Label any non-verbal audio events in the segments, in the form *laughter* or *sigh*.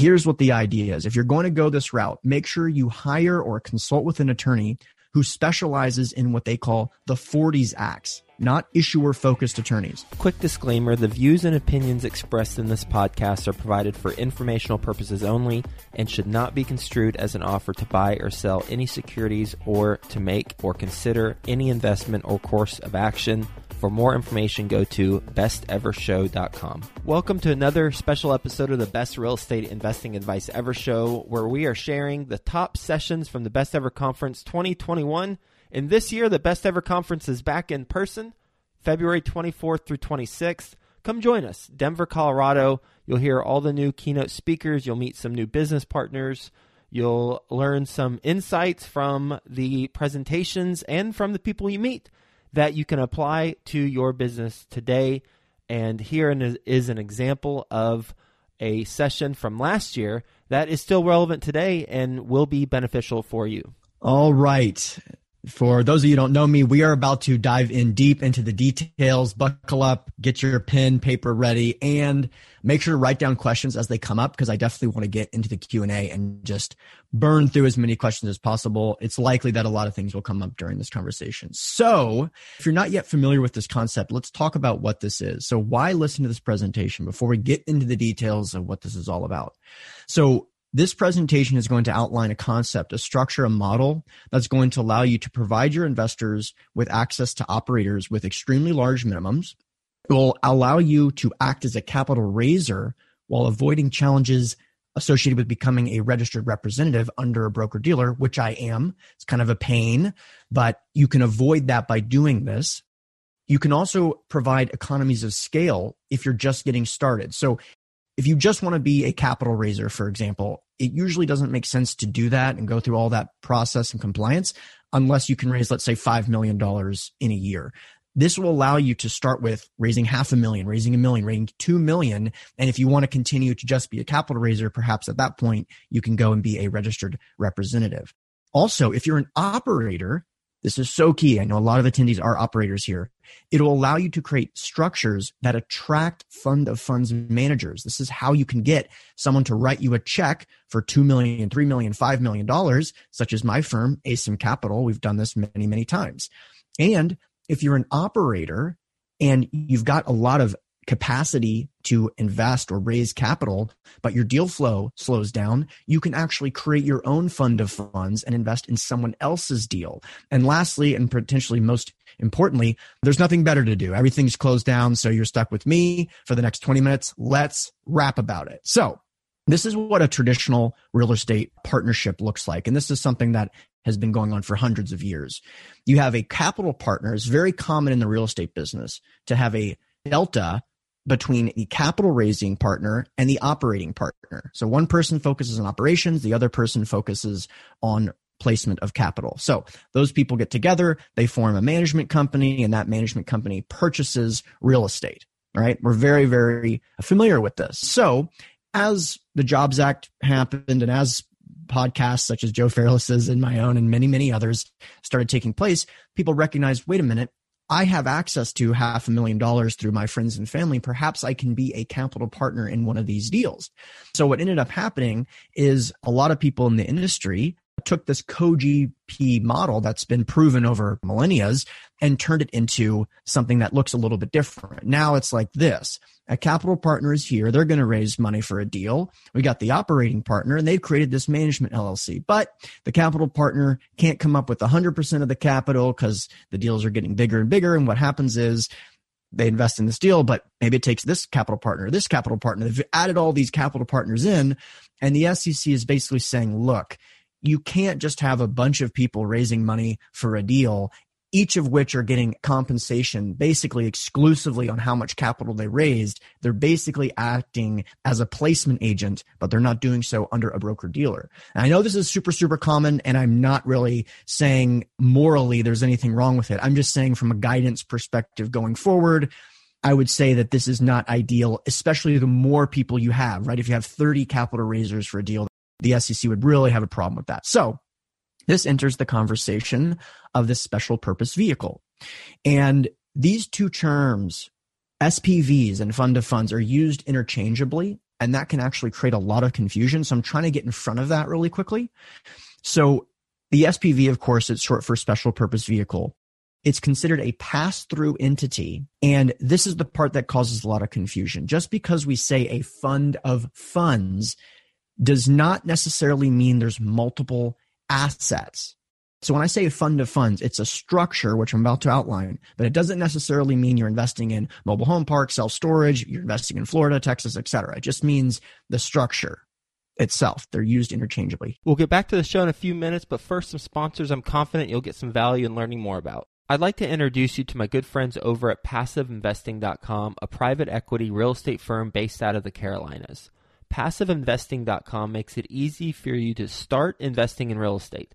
here's what the idea is. If you're going to go this route, make sure you hire or consult with an attorney who specializes in what they call the 40s acts, not issuer focused attorneys. Quick disclaimer the views and opinions expressed in this podcast are provided for informational purposes only and should not be construed as an offer to buy or sell any securities or to make or consider any investment or course of action. For more information, go to bestevershow.com. Welcome to another special episode of the Best Real Estate Investing Advice Ever Show, where we are sharing the top sessions from the Best Ever Conference 2021. And this year, the Best Ever Conference is back in person, February 24th through 26th. Come join us, Denver, Colorado. You'll hear all the new keynote speakers, you'll meet some new business partners. You'll learn some insights from the presentations and from the people you meet that you can apply to your business today. And here is an example of a session from last year that is still relevant today and will be beneficial for you. All right. For those of you who don't know me, we are about to dive in deep into the details. Buckle up, get your pen, paper ready, and make sure to write down questions as they come up because I definitely want to get into the Q&A and just burn through as many questions as possible. It's likely that a lot of things will come up during this conversation. So, if you're not yet familiar with this concept, let's talk about what this is. So, why listen to this presentation before we get into the details of what this is all about? So, this presentation is going to outline a concept, a structure, a model that's going to allow you to provide your investors with access to operators with extremely large minimums. It will allow you to act as a capital raiser while avoiding challenges associated with becoming a registered representative under a broker dealer, which I am. It's kind of a pain, but you can avoid that by doing this. You can also provide economies of scale if you're just getting started. So if you just want to be a capital raiser, for example, it usually doesn't make sense to do that and go through all that process and compliance unless you can raise, let's say, $5 million in a year. This will allow you to start with raising half a million, raising a million, raising two million. And if you want to continue to just be a capital raiser, perhaps at that point, you can go and be a registered representative. Also, if you're an operator, this is so key. I know a lot of attendees are operators here. It'll allow you to create structures that attract fund of funds managers. This is how you can get someone to write you a check for $2 million, $3 million, $5 million, such as my firm, Asym Capital. We've done this many, many times. And if you're an operator and you've got a lot of capacity to invest or raise capital, but your deal flow slows down, you can actually create your own fund of funds and invest in someone else's deal. And lastly, and potentially most importantly, there's nothing better to do. Everything's closed down. So you're stuck with me for the next 20 minutes. Let's rap about it. So this is what a traditional real estate partnership looks like. And this is something that has been going on for hundreds of years. You have a capital partner. It's very common in the real estate business to have a delta between the capital raising partner and the operating partner. So one person focuses on operations, the other person focuses on placement of capital. So those people get together, they form a management company, and that management company purchases real estate. Right? We're very, very familiar with this. So as the Jobs Act happened and as podcasts such as Joe Fairless's and my own and many, many others started taking place, people recognized, wait a minute, I have access to half a million dollars through my friends and family. Perhaps I can be a capital partner in one of these deals. So what ended up happening is a lot of people in the industry took this co-GP model that's been proven over millennia and turned it into something that looks a little bit different. Now it's like this. A capital partner is here. They're going to raise money for a deal. We got the operating partner and they've created this management LLC, but the capital partner can't come up with 100% of the capital because the deals are getting bigger and bigger. And what happens is they invest in this deal, but maybe it takes this capital partner, this capital partner. They've added all these capital partners in and the SEC is basically saying, look, you can't just have a bunch of people raising money for a deal each of which are getting compensation basically exclusively on how much capital they raised. They're basically acting as a placement agent, but they're not doing so under a broker dealer. I know this is super, super common, and I'm not really saying morally there's anything wrong with it. I'm just saying from a guidance perspective going forward, I would say that this is not ideal, especially the more people you have, right? If you have 30 capital raisers for a deal, the SEC would really have a problem with that. So this enters the conversation of this special purpose vehicle. And these two terms, SPVs and fund of funds, are used interchangeably and that can actually create a lot of confusion. So I'm trying to get in front of that really quickly. So the SPV, of course, it's short for special purpose vehicle. It's considered a pass through entity. And this is the part that causes a lot of confusion. Just because we say a fund of funds does not necessarily mean there's multiple assets. So when I say fund of funds, it's a structure, which I'm about to outline, but it doesn't necessarily mean you're investing in mobile home parks, self storage, you're investing in Florida, Texas, etc. It just means the structure itself. They're used interchangeably. We'll get back to the show in a few minutes, but first, some sponsors I'm confident you'll get some value in learning more about. I'd like to introduce you to my good friends over at PassiveInvesting.com, a private equity real estate firm based out of the Carolinas. PassiveInvesting.com makes it easy for you to start investing in real estate.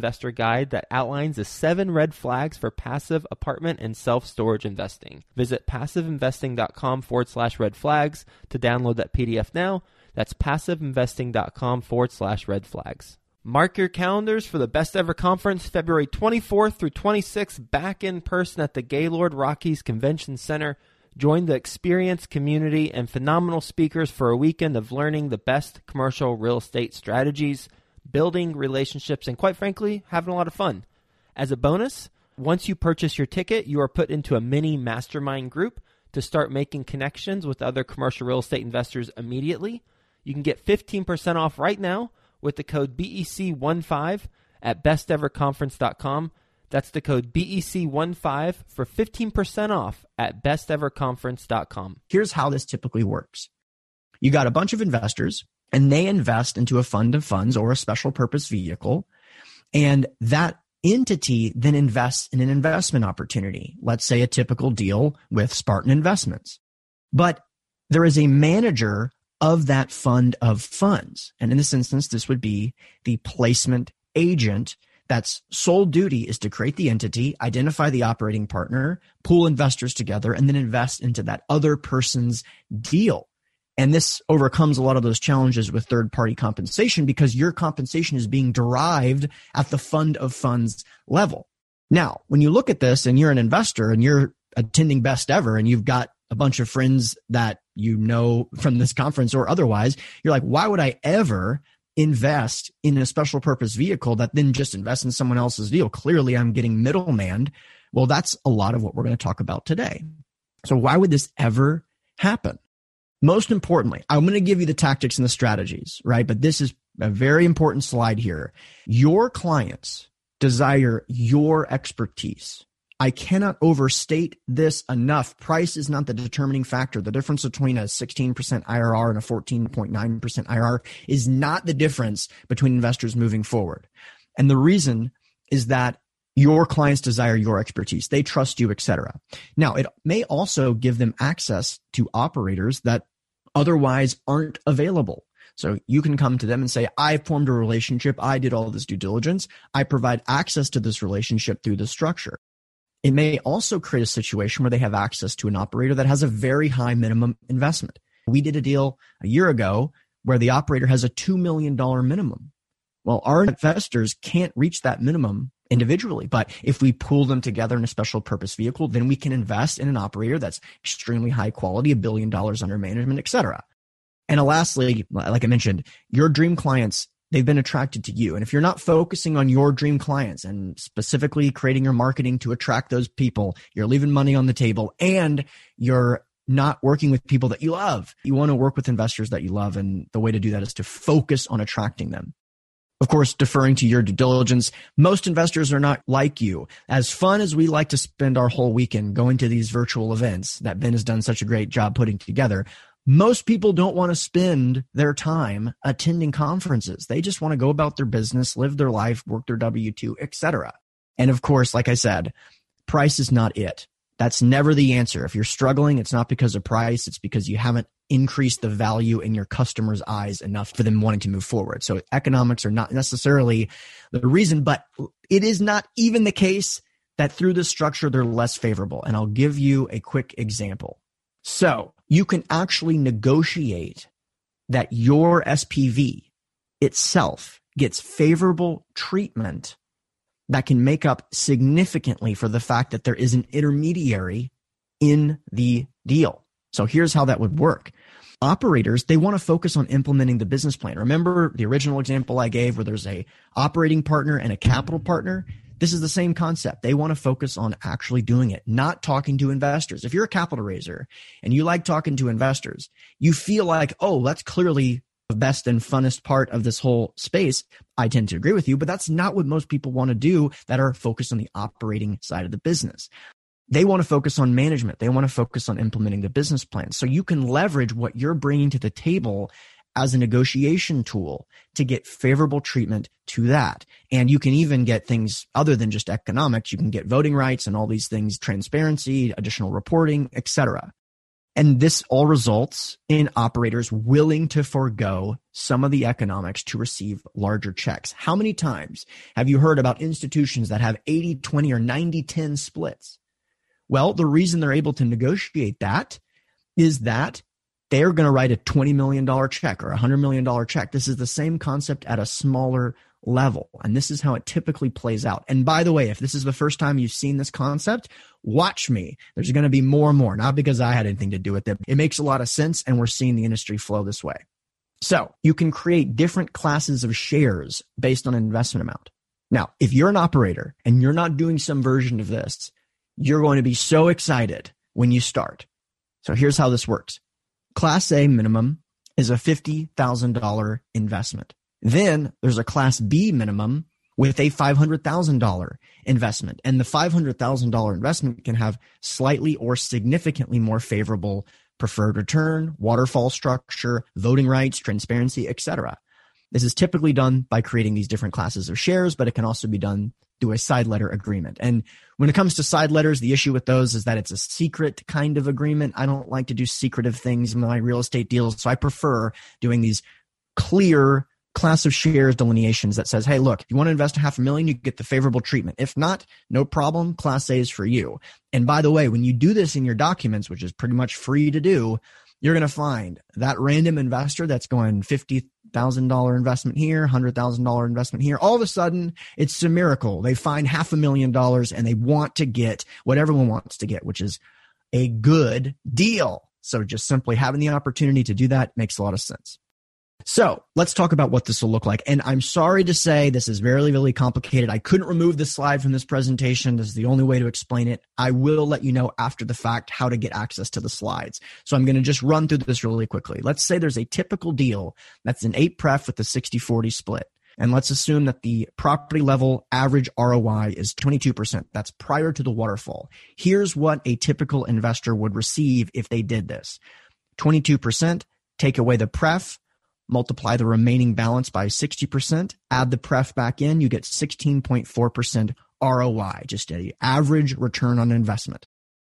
investor guide that outlines the seven red flags for passive apartment and self storage investing. Visit passiveinvesting.com forward slash red flags to download that PDF now. That's passiveinvesting.com forward slash red flags. Mark your calendars for the Best Ever Conference, February 24th through 26th, back in person at the Gaylord Rockies Convention Center. Join the experienced community and phenomenal speakers for a weekend of learning the best commercial real estate strategies building relationships, and quite frankly, having a lot of fun. As a bonus, once you purchase your ticket, you are put into a mini mastermind group to start making connections with other commercial real estate investors immediately. You can get 15% off right now with the code BEC15 at besteverconference.com. That's the code BEC15 for 15% off at besteverconference.com. Here's how this typically works. You got a bunch of investors and they invest into a fund of funds or a special purpose vehicle. And that entity then invests in an investment opportunity. Let's say a typical deal with Spartan Investments. But there is a manager of that fund of funds. And in this instance, this would be the placement agent that's sole duty is to create the entity, identify the operating partner, pool investors together, and then invest into that other person's deal. And this overcomes a lot of those challenges with third party compensation because your compensation is being derived at the fund of funds level. Now, when you look at this and you're an investor and you're attending best ever and you've got a bunch of friends that you know from this conference or otherwise, you're like, why would I ever invest in a special purpose vehicle that then just invests in someone else's deal? Clearly, I'm getting middleman. Well, that's a lot of what we're going to talk about today. So why would this ever happen? Most importantly, I'm going to give you the tactics and the strategies, right? But this is a very important slide here. Your clients desire your expertise. I cannot overstate this enough. Price is not the determining factor. The difference between a 16% IRR and a 14.9% IRR is not the difference between investors moving forward. And the reason is that your clients desire your expertise they trust you etc now it may also give them access to operators that otherwise aren't available. So you can come to them and say, I formed a relationship. I did all this due diligence. I provide access to this relationship through the structure. It may also create a situation where they have access to an operator that has a very high minimum investment. We did a deal a year ago where the operator has a $2 million minimum. Well, our investors can't reach that minimum individually. But if we pool them together in a special purpose vehicle, then we can invest in an operator that's extremely high quality, a billion dollars under management, et cetera. And lastly, like I mentioned, your dream clients, they've been attracted to you. And if you're not focusing on your dream clients and specifically creating your marketing to attract those people, you're leaving money on the table and you're not working with people that you love. You want to work with investors that you love. And the way to do that is to focus on attracting them of course, deferring to your due diligence. Most investors are not like you. As fun as we like to spend our whole weekend going to these virtual events that Ben has done such a great job putting together, most people don't want to spend their time attending conferences. They just want to go about their business, live their life, work their W-2, etc. And of course, like I said, price is not it. That's never the answer. If you're struggling, it's not because of price. It's because you haven't increase the value in your customers' eyes enough for them wanting to move forward. So economics are not necessarily the reason, but it is not even the case that through this structure, they're less favorable. And I'll give you a quick example. So you can actually negotiate that your SPV itself gets favorable treatment that can make up significantly for the fact that there is an intermediary in the deal. So here's how that would work. Operators, they want to focus on implementing the business plan. Remember the original example I gave where there's a operating partner and a capital partner? This is the same concept. They want to focus on actually doing it, not talking to investors. If you're a capital raiser and you like talking to investors, you feel like, oh, that's clearly the best and funnest part of this whole space. I tend to agree with you, but that's not what most people want to do that are focused on the operating side of the business. They want to focus on management. They want to focus on implementing the business plan. So you can leverage what you're bringing to the table as a negotiation tool to get favorable treatment to that. And you can even get things other than just economics. You can get voting rights and all these things, transparency, additional reporting, etc. And this all results in operators willing to forego some of the economics to receive larger checks. How many times have you heard about institutions that have 80, 20 or 90, 10 splits? Well, the reason they're able to negotiate that is that they're going to write a $20 million check or a $100 million check. This is the same concept at a smaller level. And this is how it typically plays out. And by the way, if this is the first time you've seen this concept, watch me. There's going to be more and more, not because I had anything to do with it. It makes a lot of sense. And we're seeing the industry flow this way. So you can create different classes of shares based on investment amount. Now, if you're an operator and you're not doing some version of this, you're going to be so excited when you start. So here's how this works. Class A minimum is a $50,000 investment. Then there's a Class B minimum with a $500,000 investment. And the $500,000 investment can have slightly or significantly more favorable preferred return, waterfall structure, voting rights, transparency, etc. This is typically done by creating these different classes of shares, but it can also be done through a side letter agreement. And when it comes to side letters, the issue with those is that it's a secret kind of agreement. I don't like to do secretive things in my real estate deals. So I prefer doing these clear class of shares delineations that says, hey, look, if you want to invest a half a million, you get the favorable treatment. If not, no problem. Class A is for you. And by the way, when you do this in your documents, which is pretty much free to do, you're going to find that random investor that's going $50,000 investment here, $100,000 investment here. All of a sudden, it's a miracle. They find half a million dollars and they want to get what everyone wants to get, which is a good deal. So just simply having the opportunity to do that makes a lot of sense. So let's talk about what this will look like. And I'm sorry to say this is very, really complicated. I couldn't remove this slide from this presentation. This is the only way to explain it. I will let you know after the fact how to get access to the slides. So I'm going to just run through this really quickly. Let's say there's a typical deal that's an eight pref with a 60 40 split. And let's assume that the property level average ROI is 22%. That's prior to the waterfall. Here's what a typical investor would receive if they did this 22%, take away the pref, multiply the remaining balance by 60%, add the pref back in, you get 16.4% ROI, just a average return on investment.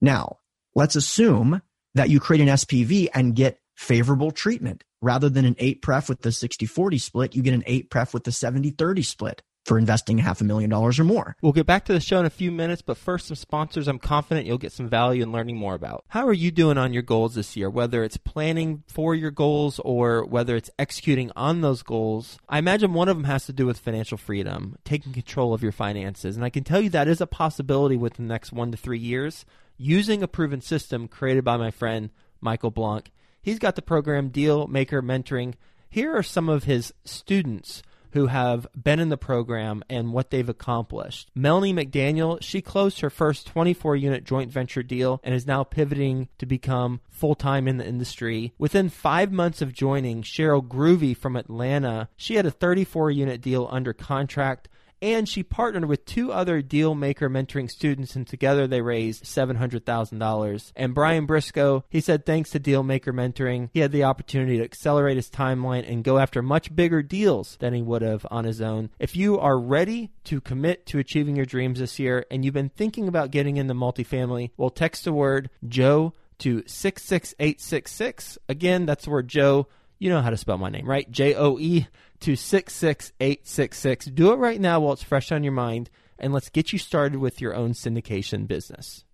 Now, let's assume that you create an SPV and get favorable treatment. Rather than an 8 pref with the 60-40 split, you get an 8 pref with the 70-30 split for investing half a million dollars or more. We'll get back to the show in a few minutes, but first, some sponsors I'm confident you'll get some value in learning more about. How are you doing on your goals this year? Whether it's planning for your goals or whether it's executing on those goals, I imagine one of them has to do with financial freedom, taking control of your finances. And I can tell you that is a possibility within the next one to three years using a proven system created by my friend Michael Blank. He's got the program Deal Maker Mentoring. Here are some of his students who have been in the program and what they've accomplished. Melanie McDaniel, she closed her first 24 unit joint venture deal and is now pivoting to become full time in the industry. Within five months of joining, Cheryl Groovy from Atlanta, she had a 34 unit deal under contract and she partnered with two other deal maker mentoring students and together they raised $700,000. And Brian Briscoe, he said thanks to deal maker mentoring, he had the opportunity to accelerate his timeline and go after much bigger deals than he would have on his own. If you are ready to commit to achieving your dreams this year and you've been thinking about getting into multifamily, well text the word Joe to 66866. Again, that's the word Joe, you know how to spell my name, right? J O E 266866. Do it right now while it's fresh on your mind, and let's get you started with your own syndication business.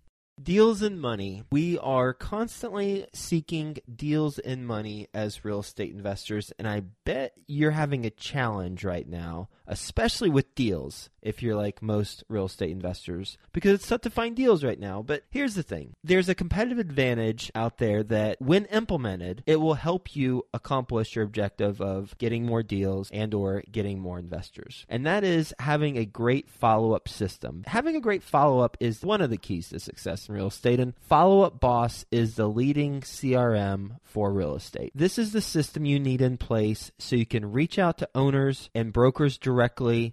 Deals and money. We are constantly seeking deals and money as real estate investors, and I bet you're having a challenge right now, especially with deals, if you're like most real estate investors, because it's tough to find deals right now. But here's the thing there's a competitive advantage out there that, when implemented, it will help you accomplish your objective of getting more deals and or getting more investors. And that is having a great follow-up system. Having a great follow-up is one of the keys to success in real estate. And Follow Up Boss is the leading CRM for real estate. This is the system you need in place so you can reach out to owners and brokers directly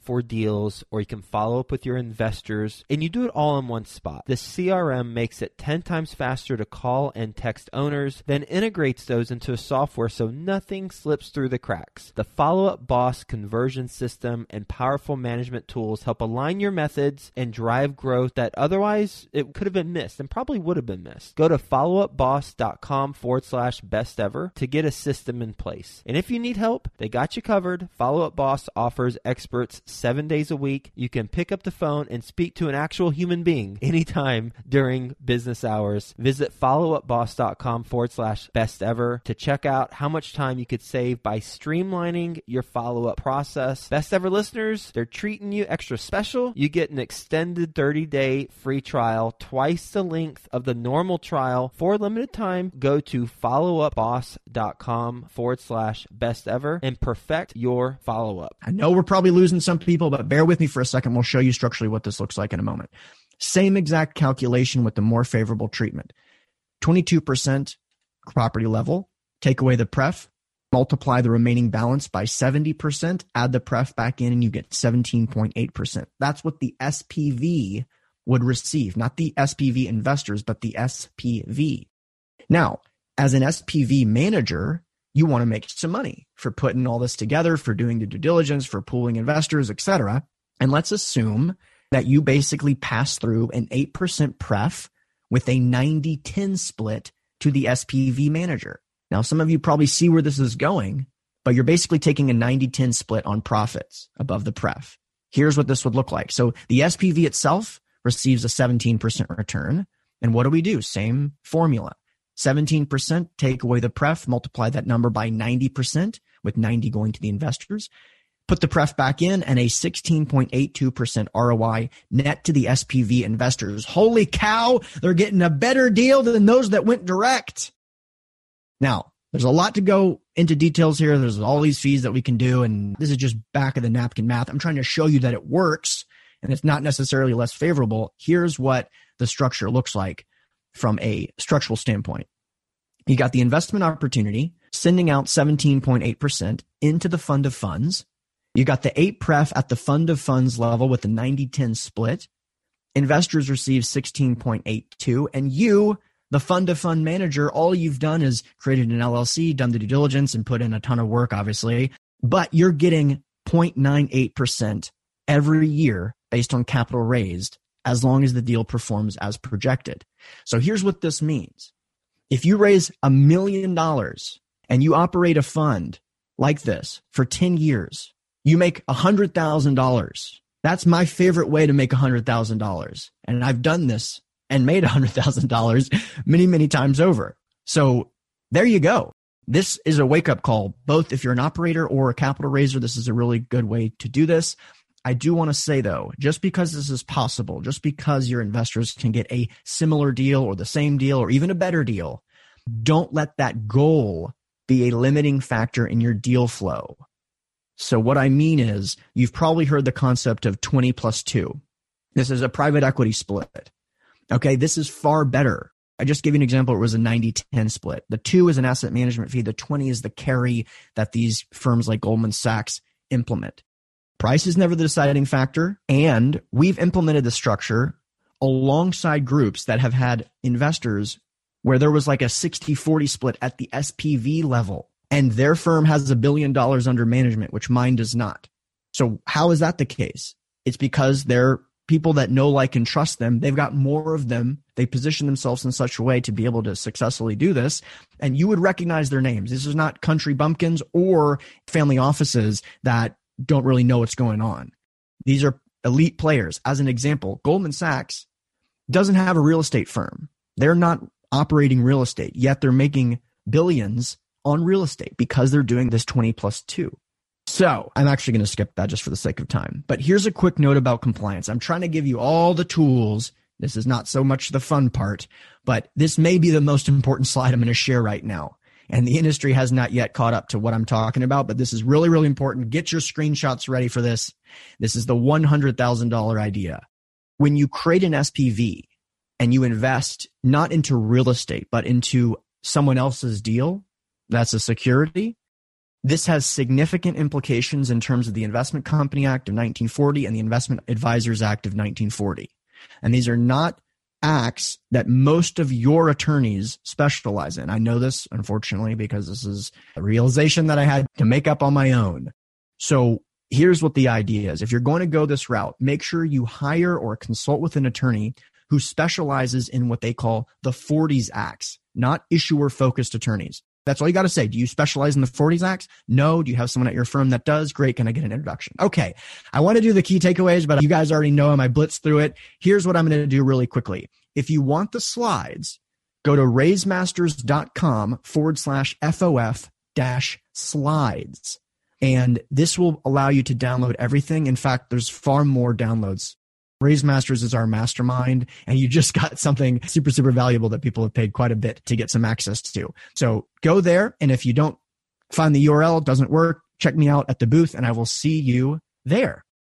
for deals, or you can follow up with your investors, and you do it all in one spot. The CRM makes it 10 times faster to call and text owners, then integrates those into a software so nothing slips through the cracks. The Follow Up Boss conversion system and powerful management tools help align your methods and drive growth that otherwise it could have been missed and probably would have been missed. Go to followupboss.com forward slash best ever to get a system in place. And if you need help, they got you covered. Follow Up Boss offers experts seven days a week. You can pick up the phone and speak to an actual human being *laughs* anytime during business hours. Visit followupboss.com forward slash best ever to check out how much time you could save by streamlining your follow up process. Best ever listeners, they're treating you extra special. You get an extended 30 day free trial twice the length of the normal trial for a limited time, go to followupboss.com forward slash best ever and perfect your follow up. I know we're probably losing some people, but bear with me for a second. We'll show you structurally what this looks like in a moment. Same exact calculation with the more favorable treatment 22% property level, take away the pref, multiply the remaining balance by 70%, add the pref back in, and you get 17.8%. That's what the SPV would receive, not the SPV investors, but the SPV. Now, as an SPV manager, you want to make some money for putting all this together, for doing the due diligence, for pooling investors, etc. And let's assume that you basically pass through an 8% pref with a 90-10 split to the SPV manager. Now, some of you probably see where this is going, but you're basically taking a 90-10 split on profits above the pref. Here's what this would look like. So the SPV itself receives a 17% return. And what do we do? Same formula. 17% take away the pref, multiply that number by 90%, with 90 going to the investors. Put the pref back in and a 16.82% ROI net to the SPV investors. Holy cow, they're getting a better deal than those that went direct. Now, there's a lot to go into details here. There's all these fees that we can do, and this is just back of the napkin math. I'm trying to show you that it works and it's not necessarily less favorable. Here's what the structure looks like from a structural standpoint. You got the investment opportunity sending out 17.8% into the fund of funds. You got the 8 pref at the fund of funds level with the 90-10 split. Investors receive 16.82 and you the fund of fund manager, all you've done is created an LLC, done the due diligence and put in a ton of work, obviously, but you're getting 0.98% every year based on capital raised as long as the deal performs as projected. So here's what this means. If you raise a million dollars and you operate a fund like this for 10 years, you make a hundred thousand dollars. That's my favorite way to make a hundred thousand dollars. And I've done this and made a hundred thousand dollars many, many times over. So there you go. This is a wake up call. Both if you're an operator or a capital raiser, this is a really good way to do this. I do want to say though, just because this is possible, just because your investors can get a similar deal or the same deal or even a better deal, don't let that goal be a limiting factor in your deal flow. So what I mean is you've probably heard the concept of 20 plus two. This is a private equity split. Okay. This is far better. I just gave you an example. It was a 90 10 split. The two is an asset management fee. The 20 is the carry that these firms like Goldman Sachs implement. Price is never the deciding factor. And we've implemented the structure alongside groups that have had investors where there was like a 60 40 split at the SPV level. And their firm has a billion dollars under management, which mine does not. So, how is that the case? It's because they're people that know, like, and trust them. They've got more of them They position themselves in such a way to be able to successfully do this. And you would recognize their names. This is not country bumpkins or family offices that don't really know what's going on. These are elite players. As an example, Goldman Sachs doesn't have a real estate firm. They're not operating real estate, yet they're making billions on real estate because they're doing this 20 plus two. So I'm actually going to skip that just for the sake of time. But here's a quick note about compliance. I'm trying to give you all the tools. This is not so much the fun part, but this may be the most important slide I'm going to share right now. And the industry has not yet caught up to what I'm talking about, but this is really, really important. Get your screenshots ready for this. This is the $100,000 idea. When you create an SPV and you invest not into real estate, but into someone else's deal, that's a security. This has significant implications in terms of the Investment Company Act of 1940 and the Investment Advisers Act of 1940. And these are not acts that most of your attorneys specialize in. I know this, unfortunately, because this is a realization that I had to make up on my own. So here's what the idea is. If you're going to go this route, make sure you hire or consult with an attorney who specializes in what they call the 40s acts, not issuer focused attorneys. That's all you got to say. Do you specialize in the 40s acts? No. Do you have someone at your firm that does? Great. Can I get an introduction? Okay. I want to do the key takeaways, but you guys already know them. I blitzed through it. Here's what I'm going to do really quickly. If you want the slides, go to raisemasters.com forward slash FOF dash slides. And this will allow you to download everything. In fact, there's far more downloads Raise Masters is our mastermind, and you just *laughs* got something super, super valuable that people have paid quite a bit to get some access to. So go there. And if you don't find the URL, doesn't work, check me out at the booth, and I will see you there.